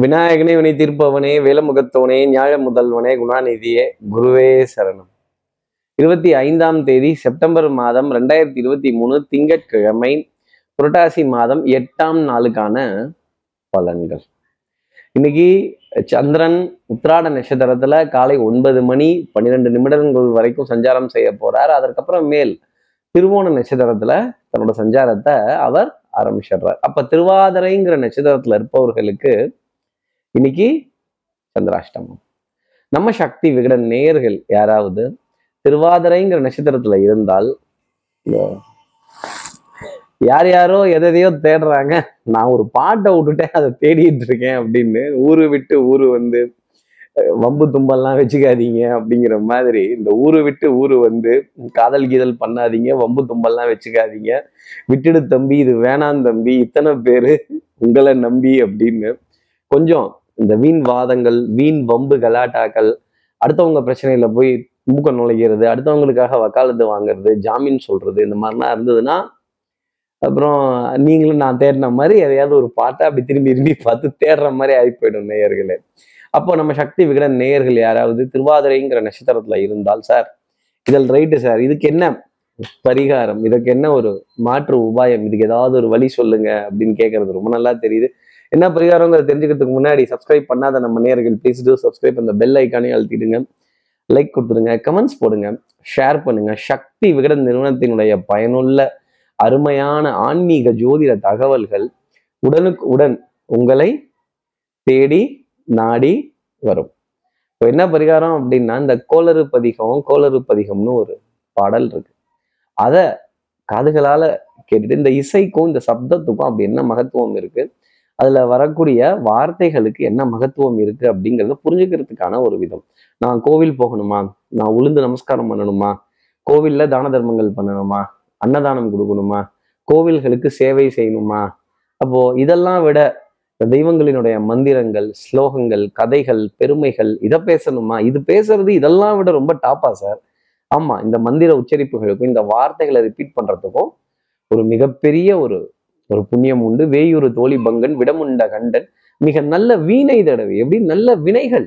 விநாயகனே வினை தீர்ப்பவனே வேலமுகத்தவனே ஞாழ முதல்வனே குணாநிதியே குருவே சரணம். இருபத்தி ஐந்தாம் தேதி செப்டம்பர் மாதம் ரெண்டாயிரத்தி இருபத்தி மூணு திங்கட்கிழமை புரட்டாசி மாதம் எட்டாம் நாளுக்கான பலன்கள். இன்னைக்கு சந்திரன் உத்ராட நட்சத்திரத்துல காலை ஒன்பது மணி பன்னிரெண்டு நிமிடங்கள் வரைக்கும் சஞ்சாரம் செய்ய போறார். அதற்கப்புறம் மேல் திருவோண நட்சத்திரத்துல தன்னோட சஞ்சாரத்தை அவர் ஆரம்பிச்சிடுறார். அப்ப திருவாதிரைங்கிற நட்சத்திரத்துல இருப்பவர்களுக்கு இன்னைக்கு சந்திராஷ்டமம். நம்ம சக்தி விகட நேயர்கள் யாராவது திருவாதிரைங்கிற நட்சத்திரத்துல இருந்தால் யார் யாரோ எதையோ தேடுறாங்க. நான் ஒரு பாட்டை விட்டுட்டேன் அதை தேடிட்டு இருக்கேன் அப்படின்னு ஊரு விட்டு ஊரு வந்து வம்பு தும்பல்லாம் வச்சுக்காதீங்க அப்படிங்கிற மாதிரி இந்த ஊரு விட்டு ஊரு வந்து காதல் கீதல் பண்ணாதீங்க வம்பு தும்பல்லாம் வச்சுக்காதீங்க. விட்டுடு தம்பி இது வேணாம் தம்பி இத்தனை பேரு உங்களை நம்பி அப்படின்னு கொஞ்சம் இந்த வீண் வாதங்கள் வீண் வம்பு கலாட்டாக்கள் அடுத்தவங்க பிரச்சனையில போய் மூக்க நுழைக்கிறது அடுத்தவங்களுக்காக வக்காலத்து வாங்குறது ஜாமீன் சொல்றது இந்த மாதிரிலாம் இருந்ததுன்னா அப்புறம் நீங்களும் நான் தேடின மாதிரி எதையாவது ஒரு பாட்டை அப்படி திரும்பி திரும்பி பார்த்து தேடுற மாதிரி ஆகி போயிடும் நேயர்களே. அப்போ நம்ம சக்தி விகடன் நேயர்கள் யாராவது திருவாதிரைங்கிற நட்சத்திரத்துல இருந்தால் சார் இதில் ரைட்டு சார் இதுக்கு என்ன பரிகாரம் இதுக்கு என்ன ஒரு மாற்று உபாயம் இதுக்கு ஏதாவது ஒரு வழி சொல்லுங்க அப்படின்னு கேட்கறது ரொம்ப நல்லா தெரியுது. என்ன பரிகாரங்கிறத தெரிஞ்சுக்கிறதுக்கு முன்னாடி சப்ஸ்கிரைப் பண்ணாத நம்ம நேர்கள் ப்ளீஸ் டூ சப்ஸ்கிரைப் அந்த பெல் ஐக்கானே அழுத்திடுங்க. லைக் கொடுத்துருங்க கமெண்ட்ஸ் போடுங்க ஷேர் பண்ணுங்க. சக்தி விகடன் நிறுவனத்தினுடைய பயனுள்ள அருமையான ஆன்மீக ஜோதிட தகவல்கள் உடனுக்கு உடன் உங்களை தேடி நாடி வரும். இப்போ என்ன பரிகாரம் அப்படின்னா இந்த கோளறு பதிகம் கோளறு பதிகம்னு ஒரு பாடல் இருக்கு. அதை காதுகளால கேட்டுட்டு இந்த இசைக்கும் இந்த சப்தத்துக்கும் அப்படி என்ன மகத்துவம் இருக்கு? அதுல வரக்கூடிய வார்த்தைகளுக்கு என்ன மகத்துவம் இருக்கு அப்படிங்கிறத புரிஞ்சுக்கிறதுக்கான ஒரு விதம். நான் கோவில் போகணுமா? நான் உளுந்து நமஸ்காரம் பண்ணணுமா? கோவில்ல தான தர்மங்கள் பண்ணணுமா? அன்னதானம் கொடுக்கணுமா? கோவில்களுக்கு சேவை செய்யணுமா? அப்போ இதெல்லாம் விட தெய்வங்களினுடைய மந்திரங்கள் ஸ்லோகங்கள் கதைகள் பெருமைகள் இதை பேசணுமா? இது பேசுறது இதெல்லாம் விட ரொம்ப டாப்பா சார். ஆமா இந்த மந்திர உச்சரிப்புகளுக்கும் இந்த வார்த்தைகளை ரிப்பீட் பண்றதுக்கும் ஒரு மிகப்பெரிய ஒரு ஒரு புண்ணியம் உண்டு. வேயூறு தோழி பங்கன் விடமுண்ட கண்டன். மிக நல்ல வீணை தடவை. எப்படி? நல்ல வினைகள்.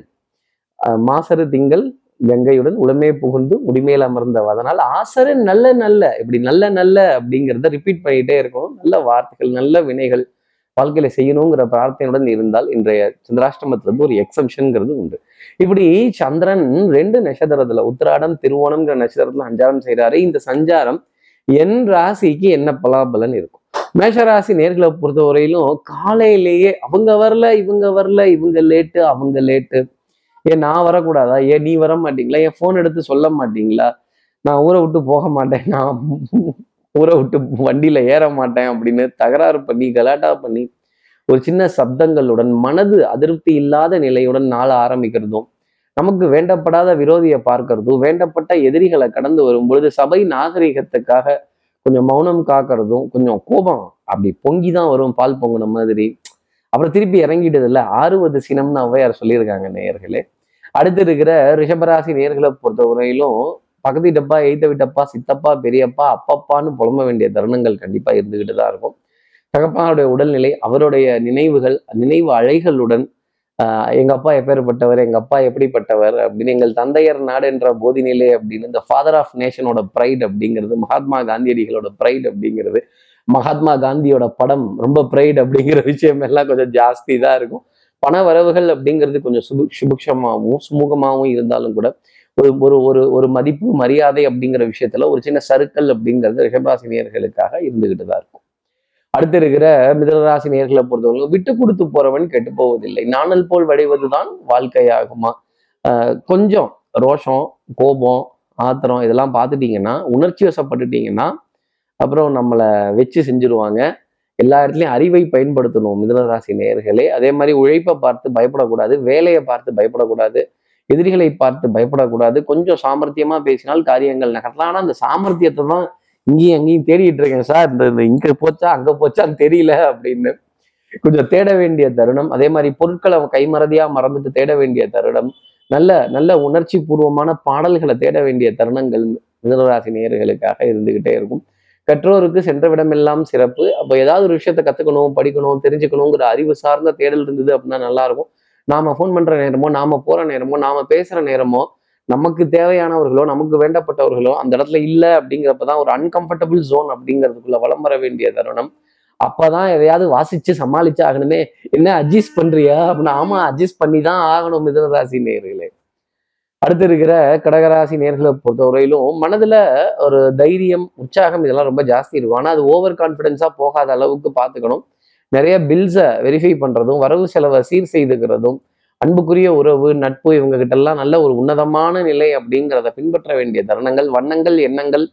மாசரு திங்கள் கங்கையுடன் உடமே புகுந்து முடிமேல் அமர்ந்தவ. அதனால் ஆசரு நல்ல நல்ல. இப்படி நல்ல நல்ல அப்படிங்கிறத ரிப்பீட் பண்ணிட்டே இருக்கணும். நல்ல வார்த்தைகள் நல்ல வினைகள் வாழ்க்கையில செய்யணுங்கிற பிரார்த்தனையுடன் இருந்தால் இன்றைய சந்திராஷ்டமத்துல இருந்து ஒரு எக்ஸம்ஷன்ங்கிறது உண்டு. இப்படி சந்திரன் ரெண்டு நட்சத்திரத்துல உத்திராடம் திருவோணம்ங்கிற நட்சத்திரத்துல சஞ்சாரம் செய்கிறாரு இந்த சஞ்சாரம் என் ராசிக்கு என்ன பலாபலன் இருக்கும்? மேஷராசி நேர்களை பொறுத்த வரையிலும் காலையிலேயே அவங்க வரல இவங்க வரல இவங்க லேட்டு அவங்க லேட்டு ஏன் நான் வரக்கூடாதா? ஏன் நீ வர மாட்டீங்களா? என் ஃபோன் எடுத்து சொல்ல மாட்டீங்களா? நான் ஊரை விட்டு போக மாட்டேன். நான் ஊரை விட்டு வண்டியில ஏற மாட்டேன் அப்படின்னு தகராறு பண்ணி கலாட்டா பண்ணி ஒரு சின்ன சப்தங்களுடன் மனது அதிருப்தி இல்லாத நிலையுடன் நாள ஆரம்பிக்கிறதும் நமக்கு வேண்டப்படாத விரோதியை பார்க்கறதும் வேண்டப்பட்ட எதிரிகளை கடந்து வரும் பொழுது சபை நாகரிகத்துக்காக கொஞ்சம் மௌனம் காக்கிறதும் கொஞ்சம் கோபம் அப்படி பொங்கி தான் வரும் பால் பொங்கின மாதிரி. அப்புறம் திருப்பி இறங்கிட்டது இல்லை ஆறுவது சினம்னு ஔவையார் சொல்லியிருக்காங்க நேயர்களே. அடுத்து இருக்கிற ரிஷபராசி நேர்களை பொறுத்த வரையிலும் பக்கத்து வீட்டப்பா எய்த்த வீட்டப்பா சித்தப்பா பெரியப்பா அப்பப்பான்னு புலம்ப வேண்டிய தருணங்கள் கண்டிப்பா இருந்துகிட்டு தான் இருக்கும். தகப்பானுடைய உடல்நிலை அவருடைய நினைவுகள் நினைவு அழைகளுடன் எங்கள் அப்பா எப்பேற்பட்டவர் எங்கள் அப்பா எப்படிப்பட்டவர் அப்படின்னு எங்கள் தந்தையர் நாடு என்ற போதினிலே அப்படின்னு இந்த ஃபாதர் ஆஃப் நேஷனோட ப்ரைட் அப்படிங்கிறது மகாத்மா காந்தியடிகளோட ப்ரைட் அப்படிங்கிறது மகாத்மா காந்தியோட படம் ரொம்ப ப்ரைட் அப்படிங்கிற விஷயம் எல்லாம் கொஞ்சம் ஜாஸ்தி தான் இருக்கும். பண வரவுகள் அப்படிங்கிறது கொஞ்சம் சுபு சுபிக்ஷமாகவும் சுமூகமாகவும் இருந்தாலும் கூட ஒரு ஒரு ஒரு ஒரு மதிப்பு மரியாதை அப்படிங்கிற விஷயத்துல ஒரு சின்ன சருக்கள் அப்படிங்கிறது ரிஷபராசினியர்களுக்காக இருந்துகிட்டு தான் இருக்கும். அடுத்து இருக்கிற மிதனராசி நேர்களை பொறுத்தவரைக்கும் விட்டு கொடுத்து போறவன் கெட்டு போவதில்லை. நாணல் போல் வடைவதுதான் வாழ்க்கையாகுமா? கொஞ்சம் ரோஷம் கோபம் ஆத்திரம் இதெல்லாம் பார்த்துட்டீங்கன்னா உணர்ச்சி வசப்பட்டுட்டீங்கன்னா அப்புறம் நம்மளை வச்சு செஞ்சுருவாங்க. எல்லா இடத்துலையும் அறிவை பயன்படுத்தணும் மிதனராசி நேர்களே அதே மாதிரி உழைப்பை பார்த்து பயப்படக்கூடாது வேலையை பார்த்து பயப்படக்கூடாது எதிரிகளை பார்த்து பயப்படக்கூடாது. கொஞ்சம் சாமர்த்தியமாக பேசினால் காரியங்கள் நகரலாம். ஆனால் அந்த சாமர்த்தியத்தை தான் இங்கேயும் அங்கேயும் தேடிட்டு இருக்கேன் சார். இந்த இந்த இங்க போச்சா அங்க போச்சான்னு தெரியல அப்படின்னு. கொஞ்சம் தேட வேண்டிய தருணம். அதே மாதிரி பொருட்களை கைமறதியா மறந்துட்டு தேட வேண்டிய தருணம். நல்ல நல்ல உணர்ச்சி பூர்வமான பாடல்களை தேட வேண்டிய தருணங்கள் மிதனராசி நேயர்களுக்காக இருந்துகிட்டே இருக்கும். கற்றோருக்கு சென்ற விடமெல்லாம் சிறப்பு. அப்போ ஏதாவது ஒரு விஷயத்த கத்துக்கணும் படிக்கணும் தெரிஞ்சுக்கணுங்கிற அறிவு சார்ந்த தேடல் இருந்தது அப்படின்னா நல்லா இருக்கும். நாம ஃபோன் பண்ணுற நேரமோ நாம போகிற நேரமோ நாம பேசுகிற நேரமோ நமக்கு தேவையானவர்களோ நமக்கு வேண்டப்பட்டவர்களோ அந்த இடத்துல இல்லை அப்படிங்கிறப்பதான் ஒரு அன்கம்ஃபர்டபுள் ஜோன் அப்படிங்கிறதுக்குள்ள வலம் வர வேண்டிய தருணம். அப்பதான் எதையாவது வாசிச்சு சமாளிச்சு ஆகணுமே. என்ன அட்ஜஸ்ட் பண்றியா? அப்படின்னா ஆமா அட்ஜஸ்ட் பண்ணி தான் ஆகணும் மிதனராசி நேர்களே அடுத்து இருக்கிற கடகராசி நேர்களை பொறுத்தவரையிலும் மனதுல ஒரு தைரியம் உற்சாகம் இதெல்லாம் ரொம்ப ஜாஸ்தி இருக்கும். ஆனா அது ஓவர் கான்ஃபிடென்ஸா போகாத அளவுக்கு பார்த்துக்கணும். நிறைய பில்ஸை வெரிஃபை பண்றதும் வரவு செலவை சீர் செய்துக்கிறதும் அன்புக்குரிய உறவு நட்பு இவங்க கிட்டெல்லாம் நல்ல ஒரு உன்னதமான நிலை அப்படிங்கிறத பின்பற்ற வேண்டிய தருணங்கள் வண்ணங்கள் எண்ணங்கள்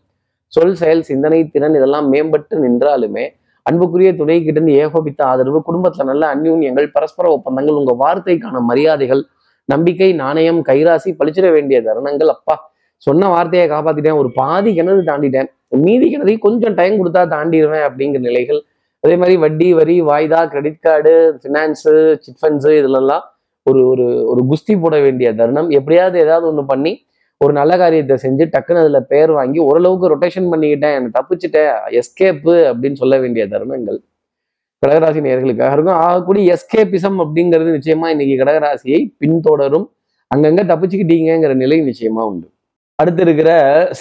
சொல் செயல் சிந்தனை திறன் இதெல்லாம் மேம்பட்டு நின்றாலுமே அன்புக்குரிய துணை கிட்ட இருந்து ஏகோபித்த ஆதரவு குடும்பத்துல நல்ல அந்யூன்யங்கள் பரஸ்பர ஒப்பந்தங்கள் உங்க வார்த்தைக்கான மரியாதைகள் நம்பிக்கை நாணயம் கைராசி பழிச்சிட வேண்டிய தருணங்கள். அப்பா சொன்ன வார்த்தையை காப்பாத்திட்டேன் ஒரு பாதி கிணறு தாண்டிட்டேன். மீதி கிணறு கொஞ்சம் டைம் கொடுத்தா தாண்டிடுவேன் அப்படிங்கிற நிலைகள். அதே மாதிரி வட்டி வரி வாய்தா credit card finance chit funds இதுலெல்லாம் ஒரு ஒரு ஒரு குஸ்தி போட வேண்டிய தருணம். எப்படியாவது ஏதாவது ஒன்று பண்ணி ஒரு நல்ல காரியத்தை செஞ்சு டக்குன்னு அதில் பேர் வாங்கி ஓரளவுக்கு ரொட்டேஷன் பண்ணிக்கிட்டேன் எனக்கு தப்பிச்சிட்டேன் எஸ்கேப்பு அப்படின்னு சொல்ல வேண்டிய தருணங்கள். கடகராசி நேர்களுக்காக இருக்கும். ஆகக்கூடிய எஸ்கேபிசம் அப்படிங்கிறது நிச்சயமா இன்னைக்கு கடகராசியை பின்தொடரும். அங்கங்க தப்பிச்சுக்கிட்டீங்கிற நிலை நிச்சயமா உண்டு. அடுத்து இருக்கிற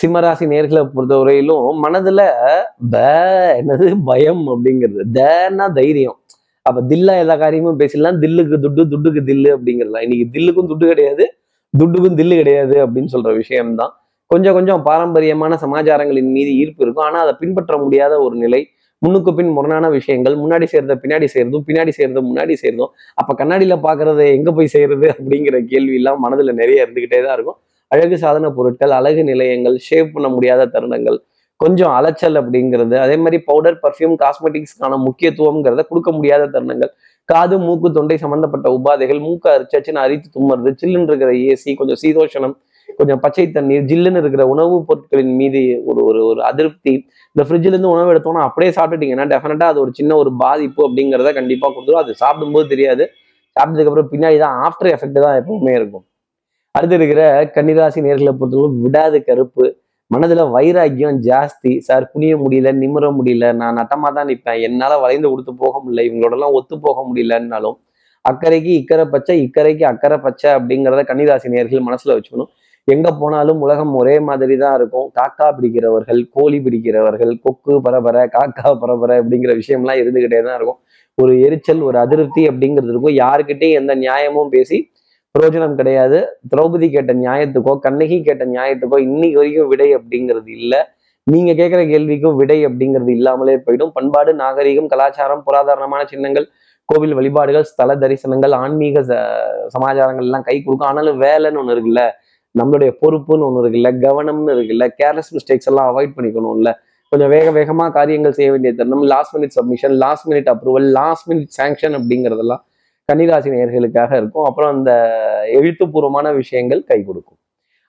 சிம்மராசி நேர்களை பொறுத்தவரையிலும் மனதுல ப என்னது பயம் அப்படிங்கிறது. தேன்னா தைரியம். அப்ப தில்லா எல்லா காரியமும் பேசிடலாம். தில்லுக்கு துட்டு துட்டுக்கு தில்லு அப்படிங்கிறதுலாம் இன்னைக்கு தில்லுக்கும் துட்டு கிடையாது துட்டுக்கும் தில்லு கிடையாது அப்படின்னு சொல்ற விஷயம்தான். கொஞ்சம் கொஞ்சம் பாரம்பரியமான சமாச்சாரங்களின் மீது ஈர்ப்பு இருக்கும். ஆனா அதை பின்பற்ற முடியாத ஒரு நிலை முன்னுக்கு பின் முரணான விஷயங்கள் முன்னாடி சேர்ந்த பின்னாடி சேர்ந்தும் பின்னாடி சேர்ந்த முன்னாடி சேர்ந்தும் அப்ப கண்ணாடியில பாக்குறத எங்க போய் செய்யறது அப்படிங்கிற கேள்வி எல்லாம் மனதுல நிறைய இருந்துகிட்டே தான் இருக்கும். அழகு சாதன பொருட்கள் அழகு நிலையங்கள் ஷேவ் பண்ண முடியாத தருணங்கள் கொஞ்சம் அலைச்சல் அப்படிங்கிறது அதே மாதிரி பவுடர் பர்ஃப்யூம் காஸ்மெட்டிக்ஸ்க்கான முக்கியத்துவம்ங்கிறத கொடுக்க முடியாத தருணங்கள். காது மூக்கு தொண்டை சம்பந்தப்பட்ட உபாதைகள் மூக்கு அரிச்சாச்சுன்னு அரித்து தும்முறது சில்லுன்னு இருக்கிற ஏசி கொஞ்சம் சீதோஷனம் கொஞ்சம் பச்சை தண்ணீர் ஜில்லுன்னு இருக்கிற உணவுப் பொருட்களின் மீது ஒரு ஒரு ஒரு அதிருப்தி. இந்த ஃப்ரிட்ஜில் இருந்து உணவு எடுத்தோம்னா அப்படியே சாப்பிட்டுட்டீங்கன்னா டெஃபினட்டா அது ஒரு சின்ன ஒரு பாதிப்பு அப்படிங்கிறத கண்டிப்பா கொடுத்துரும். அது சாப்பிடும்போது தெரியாது. சாப்பிட்டதுக்கு அப்புறம் பின்னாடி தான் ஆஃப்டர் எஃபெக்ட் தான் எப்பவுமே இருக்கும். அடுத்து இருக்கிற கன்னிராசி நேர்களை பொறுத்தவரை விடாது கருப்பு. மனதுல வைராக்கியம் ஜாஸ்தி. சார் குனிய முடியல நிமிர முடியல நான் நட்டமா தான் நிற்பேன் என்னால வளைந்து கொடுத்து போக முடியல. இவங்களோட எல்லாம் ஒத்து போக முடியலன்னாலும் அக்கறைக்கு இக்கரை பச்சை இக்கரைக்கு அக்கறை பச்சை அப்படிங்கிறத கன்னிராசி நேர்கள் மனசுல வச்சுக்கணும். எங்க போனாலும் உலகம் ஒரே மாதிரி தான் இருக்கும். காக்கா பிடிக்கிறவர்கள் கோழி பிடிக்கிறவர்கள் கொக்கு பரபர காக்கா பரபர அப்படிங்கிற விஷயம்லாம் இருந்துகிட்டே தான் இருக்கும். ஒரு எரிச்சல் ஒரு அதிருப்தி அப்படிங்கிறது இருக்கும். யாருக்கிட்டையும் எந்த நியாயமும் பேசி பிரயோஜனம் கிடையாது. திரௌபதி கேட்ட நியாயத்துக்கோ கண்ணகி கேட்ட நியாயத்துக்கோ இன்னைக்கு வரைக்கும் விடை அப்படிங்கிறது இல்லை. நீங்க கேட்குற கேள்விக்கும் விடை அப்படிங்கிறது இல்லாமலே போயிடும். பண்பாடு நாகரிகம் கலாச்சாரம் புராதாரணமான சின்னங்கள் கோவில் வழிபாடுகள் ஸ்தல தரிசனங்கள் ஆன்மீக ச- சமாச்சாரங்கள் எல்லாம் கை கொடுக்கும். ஆனாலும் வேலைன்னு ஒன்று இருக்குல்ல. நம்மளுடைய பொறுப்புன்னு ஒன்று இருக்குல்ல. கவனம்னு இருக்குல்ல. கேர்லெஸ் மிஸ்டேக்ஸ் எல்லாம் அவாய்ட் பண்ணிக்கணும்ல. கொஞ்சம் வேக வேகமாக காரியங்கள் செய்ய வேண்டிய தருணம் last minute submission last minute approval last minute sanction அப்படிங்கிறதெல்லாம் கன்னிராசி நேர்களுக்காக இருக்கும். அப்புறம் அந்த எழுத்துப்பூர்வமான விஷயங்கள் கை கொடுக்கும்.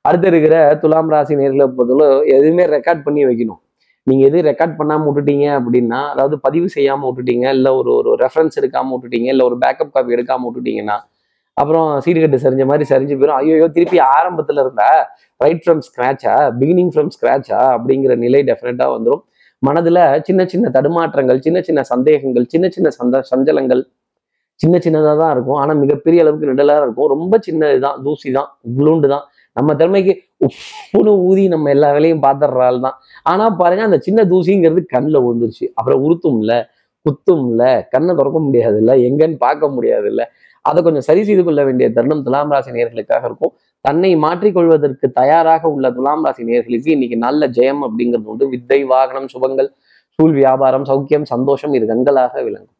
அடுத்து இருக்கிற துலாம் ராசி நேர்களை பொறுத்தவரை எதுவுமே ரெக்கார்ட் பண்ணி வைக்கணும். நீங்க எது ரெக்கார்ட் பண்ணாம விட்டுட்டீங்க அப்படின்னா அதாவது பதிவு செய்யாம விட்டுட்டீங்க இல்லை ஒரு ஒரு ரெஃபரன்ஸ் எடுக்காம விட்டுட்டீங்க இல்ல ஒரு பேக்கப் காப்பி எடுக்காம விட்டுட்டீங்கன்னா அப்புறம் சீர்கட்டு சரிஞ்ச மாதிரி சரிஞ்சு போயிடும் ஐயோ திருப்பி ஆரம்பத்துல இருந்தா ரைட் ஃப்ரம் ஸ்கிராச்சா பிகினிங் ஃப்ரம் ஸ்கிராச்சா அப்படிங்கிற நிலை டெஃபினட்டாக வந்துடும் மனதுல சின்ன சின்ன தடுமாற்றங்கள் சின்ன சின்ன சந்தேகங்கள் சின்ன சின்ன சந்த சஞ்சலங்கள் சின்ன சின்னதாக தான் இருக்கும். ஆனால் மிகப்பெரிய அளவுக்கு நிழலாக இருக்கும். ரொம்ப சின்ன இதுதான் தூசி தான் குளுண்டு தான். நம்ம திறமைக்கு உப்புன்னு ஊதி நம்ம எல்லா வேலையும் பார்த்துடுறாள் தான். ஆனால் பாருங்க அந்த சின்ன தூசிங்கிறது கண்ணில் விழுந்துருச்சு அப்புறம் உறுத்தும்ல குத்தும்ல கண்ணை திறக்க முடியாது இல்லை எங்கன்னு பார்க்க முடியாதுல்ல. அதை கொஞ்சம் சரி செய்து கொள்ள வேண்டிய தருணம் துலாம் ராசி நேர்களுக்காக இருக்கும். தன்னை மாற்றிக்கொள்வதற்கு தயாராக உள்ள துலாம் ராசி நேர்களுக்கு இன்னைக்கு நல்ல ஜெயம் அப்படிங்கிறது உண்டு. வித்தை வாகனம் சுபங்கள் சூழ் வியாபாரம் சௌக்கியம் சந்தோஷம் இது கண்களாக விளங்கும்.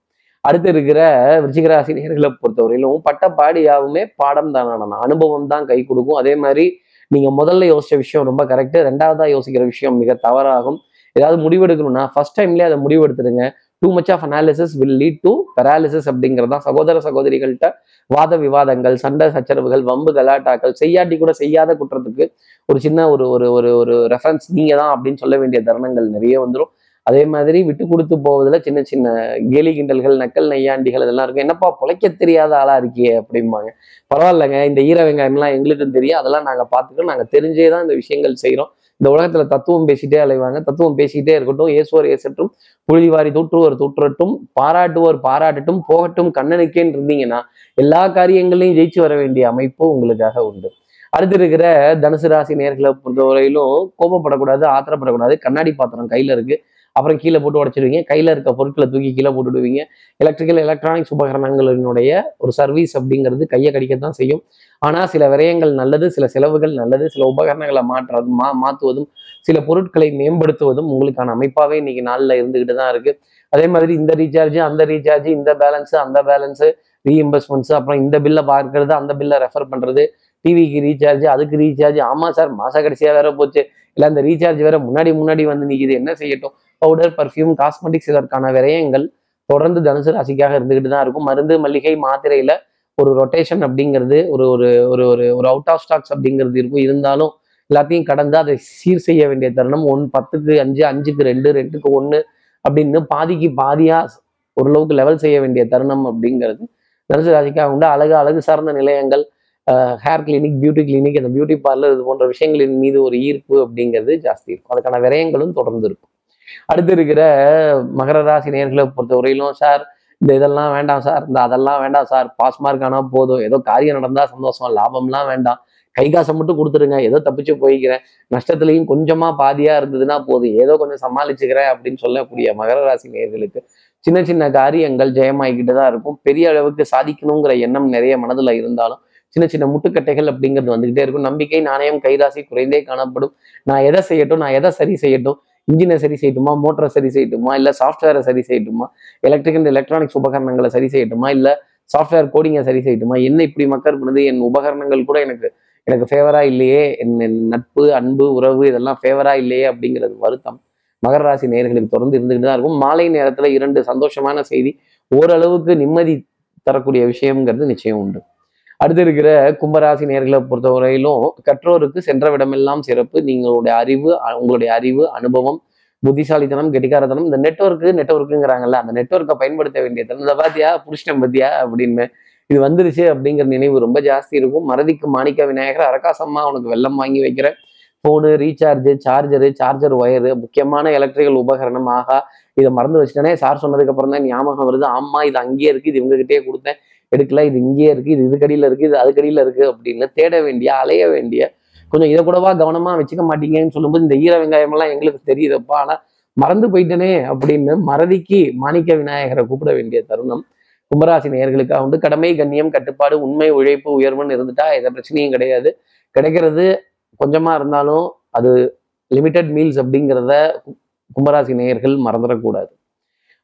அடுத்து இருக்கிற விருச்சிகராசி நேர்களை பொறுத்தவரையிலும் பட்டப்பாடியாவுமே பாடம் தான் அனுபவம் தான் கை கொடுக்கும். அதே மாதிரி நீங்க முதல்ல யோசிச்ச விஷயம் ரொம்ப கரெக்டு ரெண்டாவதா யோசிக்கிற விஷயம் மிக தவறாகும். ஏதாவது முடிவெடுக்கணும்னா ஃபர்ஸ்ட் டைம்லேயே அதை முடிவெடுத்துடுங்க. Too much of analysis will lead to paralysis அப்படிங்கிறதா சகோதர சகோதரிகள்கிட்ட வாத விவாதங்கள் சண்டை சச்சரவுகள் வம்பு கலாட்டாக்கள் செய்யாட்டி கூட செய்யாத குற்றத்துக்கு ஒரு சின்ன ஒரு ஒரு ஒரு ஒரு ரெஃபரன்ஸ் நீங்க தான் அப்படின்னு சொல்ல வேண்டிய தருணங்கள் நிறைய வந்துடும் அதே மாதிரி விட்டு கொடுத்து போவதில் சின்ன சின்ன கேலி கிண்டல்கள் நக்கல் நையாண்டிகள் இதெல்லாம் இருக்கும். என்னப்பா பொழைக்க தெரியாத ஆளாக இருக்கியே அப்படிம்பாங்க. பரவாயில்லைங்க இந்த ஈர வெங்காயம்லாம் எங்களுக்கும் தெரியும். அதெல்லாம் நாங்கள் பார்த்துக்கிறோம். நாங்கள் தெரிஞ்சே தான் இந்த விஷயங்கள் செய்கிறோம் இந்த உலகத்துல தத்துவம் பேசிட்டே அலைவாங்க. தத்துவம் பேசிக்கிட்டே இருக்கட்டும். ஏசுவர் ஏசட்டும் புழுதிவாரி தூற்றுவோர் தூற்றட்டும் பாராட்டுவோர் பாராட்டட்டும் போகட்டும் கண்ணனுக்கேன்னு இருந்தீங்கன்னா எல்லா காரியங்களையும் ஜெயிச்சு வர வேண்டிய அமைப்பு உங்களுக்காக உண்டு. அடுத்து இருக்கிற தனுசு ராசி நேர்களை பொறுத்தவரையிலும் கோபப்படக்கூடாது ஆத்திரப்படக்கூடாது. கண்ணாடி பாத்திரம் கையில இருக்கு. அப்புறம் கீழே போட்டு உடச்சிடுவீங்க. கையில் இருக்க பொருட்களை தூக்கி கீழே போட்டுடுவீங்க எலக்ட்ரிக்கல் எலக்ட்ரானிக்ஸ் உபகரணங்களினுடைய ஒரு சர்வீஸ் அப்படிங்கிறது கையை கடிக்கத்தான் செய்யும். ஆனால் சில விரயங்கள் நல்லது சில செலவுகள் நல்லது சில உபகரணங்களை மாற்றுறது மா மாற்றுவதும் சில பொருட்களை மேம்படுத்துவதும் உங்களுக்கான அமைப்பாகவே இன்னைக்கு நாளில் இருந்துக்கிட்டு தான் இருக்குது அதே மாதிரி இந்த ரீசார்ஜ் அந்த ரீசார்ஜ் இந்த பேலன்ஸு அந்த பேலன்ஸு ரீஇம்பர்ஸ்மெண்ட்ஸ் அப்புறம் இந்த பில்லை பார்க்கறது அந்த பில்லை ரெஃபர் பண்ணுறது டிவிக்கு ரீசார்ஜ் அதுக்கு ரீசார்ஜ் ஆமாம் சார் மாத கடைசியாக வேற போச்சு. இல்லை அந்த ரீசார்ஜ் வேற முன்னாடி முன்னாடி வந்து நிற்கிது என்ன செய்யட்டும்? பவுடர் பர்ஃப்யூம் காஸ்மெட்டிக்ஸ் இதற்கான விரயங்கள் தொடர்ந்து தனுசு ராசிக்காக இருந்துகிட்டு தான் இருக்கும். மருந்து மல்லிகை மாத்திரையில ஒரு ரொட்டேஷன் அப்படிங்கிறது ஒரு ஒரு ஒரு ஒரு ஒரு அவுட் ஆஃப் ஸ்டாக்ஸ் அப்படிங்கிறது இருக்கும். இருந்தாலும் எல்லாத்தையும் கடந்து அதை சீர் செய்ய வேண்டிய தருணம் ஒன் பத்துக்கு அஞ்சு அஞ்சுக்கு ரெண்டு ரெண்டுக்கு ஒன்று அப்படின்னு பாதிக்கு பாதியா ஓரளவுக்கு லெவல் செய்ய வேண்டிய தருணம் அப்படிங்கிறது தனுசு ராசிக்காக உண்டு. அழகு அழகு சார்ந்த நிலையங்கள் ஹேர் கிளினிக் பியூட்டி கிளினிக் அந்த பியூட்டி பார்லர் இது போன்ற விஷயங்களின் மீது ஒரு ஈர்ப்பு அப்படிங்கிறது ஜாஸ்தி இருக்கும். அதுக்கான விரயங்களும் தொடர்ந்து இருக்கும். அடுத்து இருக்கிற மகர ராசி நேர்களை பொறுத்தவரையிலும் சார் இந்த இதெல்லாம் வேண்டாம் சார். இந்த அதெல்லாம் வேண்டாம் சார். பாஸ் மார்க் ஆனால் போதும். ஏதோ காரியம் நடந்தா சந்தோஷம். லாபம்லாம் வேண்டாம். கை காசை மட்டும் கொடுத்துருங்க. ஏதோ தப்பிச்சு போய்க்கிறேன். நஷ்டத்துலையும் கொஞ்சமா பாதியா இருந்ததுன்னா போதும். ஏதோ கொஞ்சம் சமாளிச்சுக்கிறேன் அப்படின்னு சொல்லக்கூடிய மகர ராசி நேர்களுக்கு சின்ன சின்ன காரியங்கள் ஜெயமாகிக்கிட்டு தான் இருக்கும். பெரிய அளவுக்கு சாதிக்கணுங்கிற எண்ணம் நிறைய மனதுல இருந்தாலும் சின்ன சின்ன முட்டுக்கட்டைகள் அப்படிங்கிறது வந்துகிட்டே இருக்கும். நம்பிக்கை நாணயம் கைராசி குறைந்தே காணப்படும். நான் எதை செய்யட்டும்? நான் எதை சரி செய்யட்டும்? இன்ஜினை சரி செய்யட்டுமா மோட்டரை சரி செய்யட்டுமா இல்லை சாஃப்ட்வேரை சரி செய்யட்டுமா எலக்ட்ரிக்கல் எலக்ட்ரானிக்ஸ் உபகரணங்களை சரி செய்யட்டுமா இல்லை சாஃப்ட்வேர் கோடிங்கை சரி செய்யட்டுமா என்ன இப்படி மக்கள் பண்ணுது என் உபகரணங்கள் கூட எனக்கு எனக்கு ஃபேவரா இல்லையே என் என் நட்பு அன்பு உறவு இதெல்லாம் ஃபேவரா இல்லையே அப்படிங்கிறது வருத்தம். மகர ராசி நேர்களுக்கு தொடர்ந்து இருந்துகிட்டு தான் இருக்கும். மாலை நேரத்தில் இரண்டு சந்தோஷமான செய்தி ஓரளவுக்கு நிம்மதி தரக்கூடிய விஷயம்ங்கிறது நிச்சயம் உண்டு. அடுத்து இருக்கிற கும்பராசி நேர்களை பொறுத்தவரையிலும் கற்றோருக்கு சென்ற விடமெல்லாம் சிறப்பு. நீங்களுடைய அறிவு உங்களுடைய அறிவு அனுபவம் புத்திசாலித்தனம் கெட்டிக்காரத்தனம் இந்த நெட்வொர்க்கு நெட்ஒர்க்குங்கிறாங்கல்ல அந்த நெட்வொர்க்கை பயன்படுத்த வேண்டிய தனம் இதை பாத்தியா? புடிச்சிட்டேன் பத்தியா? அப்படின்னு இது வந்துருச்சு அப்படிங்கிற நினைவு ரொம்ப ஜாஸ்தி இருக்கும். மறதிக்கு மாணிக்க விநாயகர் அரகாசம்மா உனக்கு வெள்ளம் வாங்கி வைக்கிறேன் phone recharge charger charger wire முக்கியமான எலக்ட்ரிக்கல் உபகரணம் ஆகா இதை மறந்து வச்சுட்டேனே சார் சொன்னதுக்கு அப்புறம் தான் ஞாபகம் வருது. ஆமா இது அங்கேயே இருக்கு இது இவங்ககிட்டயே கொடுத்தேன். எடுக்கல இது இங்கேயே இருக்கு இது இதுக்கடியில் இருக்கு இது அதுக்கடியில் இருக்கு அப்படின்னு தேட வேண்டிய அலைய வேண்டிய கொஞ்சம் இதை கூடவா கவனமா வச்சுக்க மாட்டீங்கன்னு சொல்லும்போது இந்த ஈர வெங்காயம் எல்லாம் எங்களுக்கு தெரியுதப்பா. ஆனா மறந்து போயிட்டனே அப்படின்னு மறதிக்கு மாணிக்க விநாயகரை கூப்பிட வேண்டிய தருணம் கும்பராசி நேயர்களுக்காக உண்டு. கடமை கண்ணியம் கட்டுப்பாடு உண்மை உழைப்பு உயர்வுன்னு இருந்துட்டா எந்த பிரச்சனையும் கிடையாது. கிடைக்கிறது கொஞ்சமா இருந்தாலும் அது லிமிட்டட் மீல்ஸ் அப்படிங்கிறத கும்பராசி நேயர்கள் மறந்துடக்கூடாது.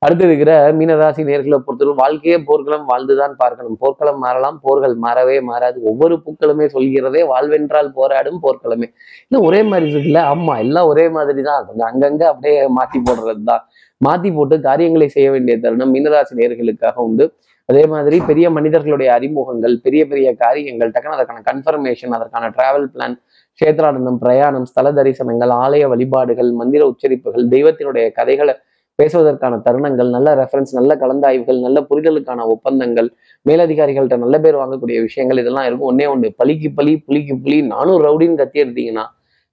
அடுத்து இருக்கிற மீனராசி நேர்களை பொறுத்தவரை வாழ்க்கையே போர்க்களம் வாழ்ந்துதான் பார்க்கணும். போர்க்களம் மாறலாம் போர்கள் மாறவே மாறாது. ஒவ்வொரு பூக்களுமே சொல்கிறதே வாழ்வென்றால் போராடும் போர்க்களமே. இல்லை ஒரே மாதிரி இருக்குல்ல? ஆமா எல்லாம் ஒரே மாதிரி தான் கொஞ்சம் அங்கங்க அப்படியே மாத்தி போடுறது தான் மாத்தி போட்டு காரியங்களை செய்ய வேண்டிய தருணம் மீனராசி நேர்களுக்காக உண்டு. அதே மாதிரி பெரிய மனிதர்களுடைய அறிமுகங்கள் பெரிய பெரிய காரியங்கள் டக்குனு அதற்கான கன்ஃபர்மேஷன் அதற்கான டிராவல் பிளான் கஷேத்ரானந்தம் பிரயாணம் ஸ்தல தரிசனங்கள் ஆலய வழிபாடுகள் மந்திர உச்சரிப்புகள் தெய்வத்தினுடைய கதைகளை பேசுவதற்கான தருணங்கள் நல்ல ரெஃபரன்ஸ் நல்ல கலந்தாய்வுகள் நல்ல புரிதலுக்கான ஒப்பந்தங்கள் மேலதிகாரிகள்கிட்ட நல்ல பேர் வாங்கக்கூடிய விஷயங்கள் இதெல்லாம் இருக்கும். ஒன்னே ஒன்று பலிக்கு பலி புளிக்கு புலி நானும் ரவுடின்னு கத்தி எடுத்தீங்கன்னா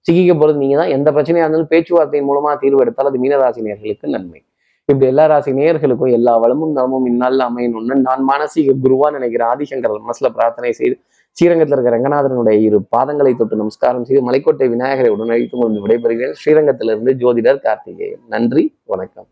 சிக்கிக்க போகிறது நீங்க தான். எந்த பிரச்சனையாக இருந்தாலும் பேச்சுவார்த்தையின் மூலமா தீர்வு எடுத்தால் அது மீனராசி நேர்களுக்கு நன்மை. இப்படி எல்லா ராசி நேயர்களுக்கும் எல்லா வளமும் நலமும் இந்நாளில் அமையணும்னு நான் மானசீக குருவா நினைக்கிற ஆதிசங்கர் மனசுல பிரார்த்தனை செய்து ஸ்ரீரங்கத்தில் இருக்கிற ரங்கநாதனுடைய இரு பாதங்களை தொட்டு நமஸ்காரம் செய்து மலைக்கோட்டை விநாயகரை உடனடித்து கொண்டு விடைபெறுகிறேன். ஸ்ரீரங்கத்திலிருந்து ஜோதிடர் கார்த்திகேயன். நன்றி வணக்கம்.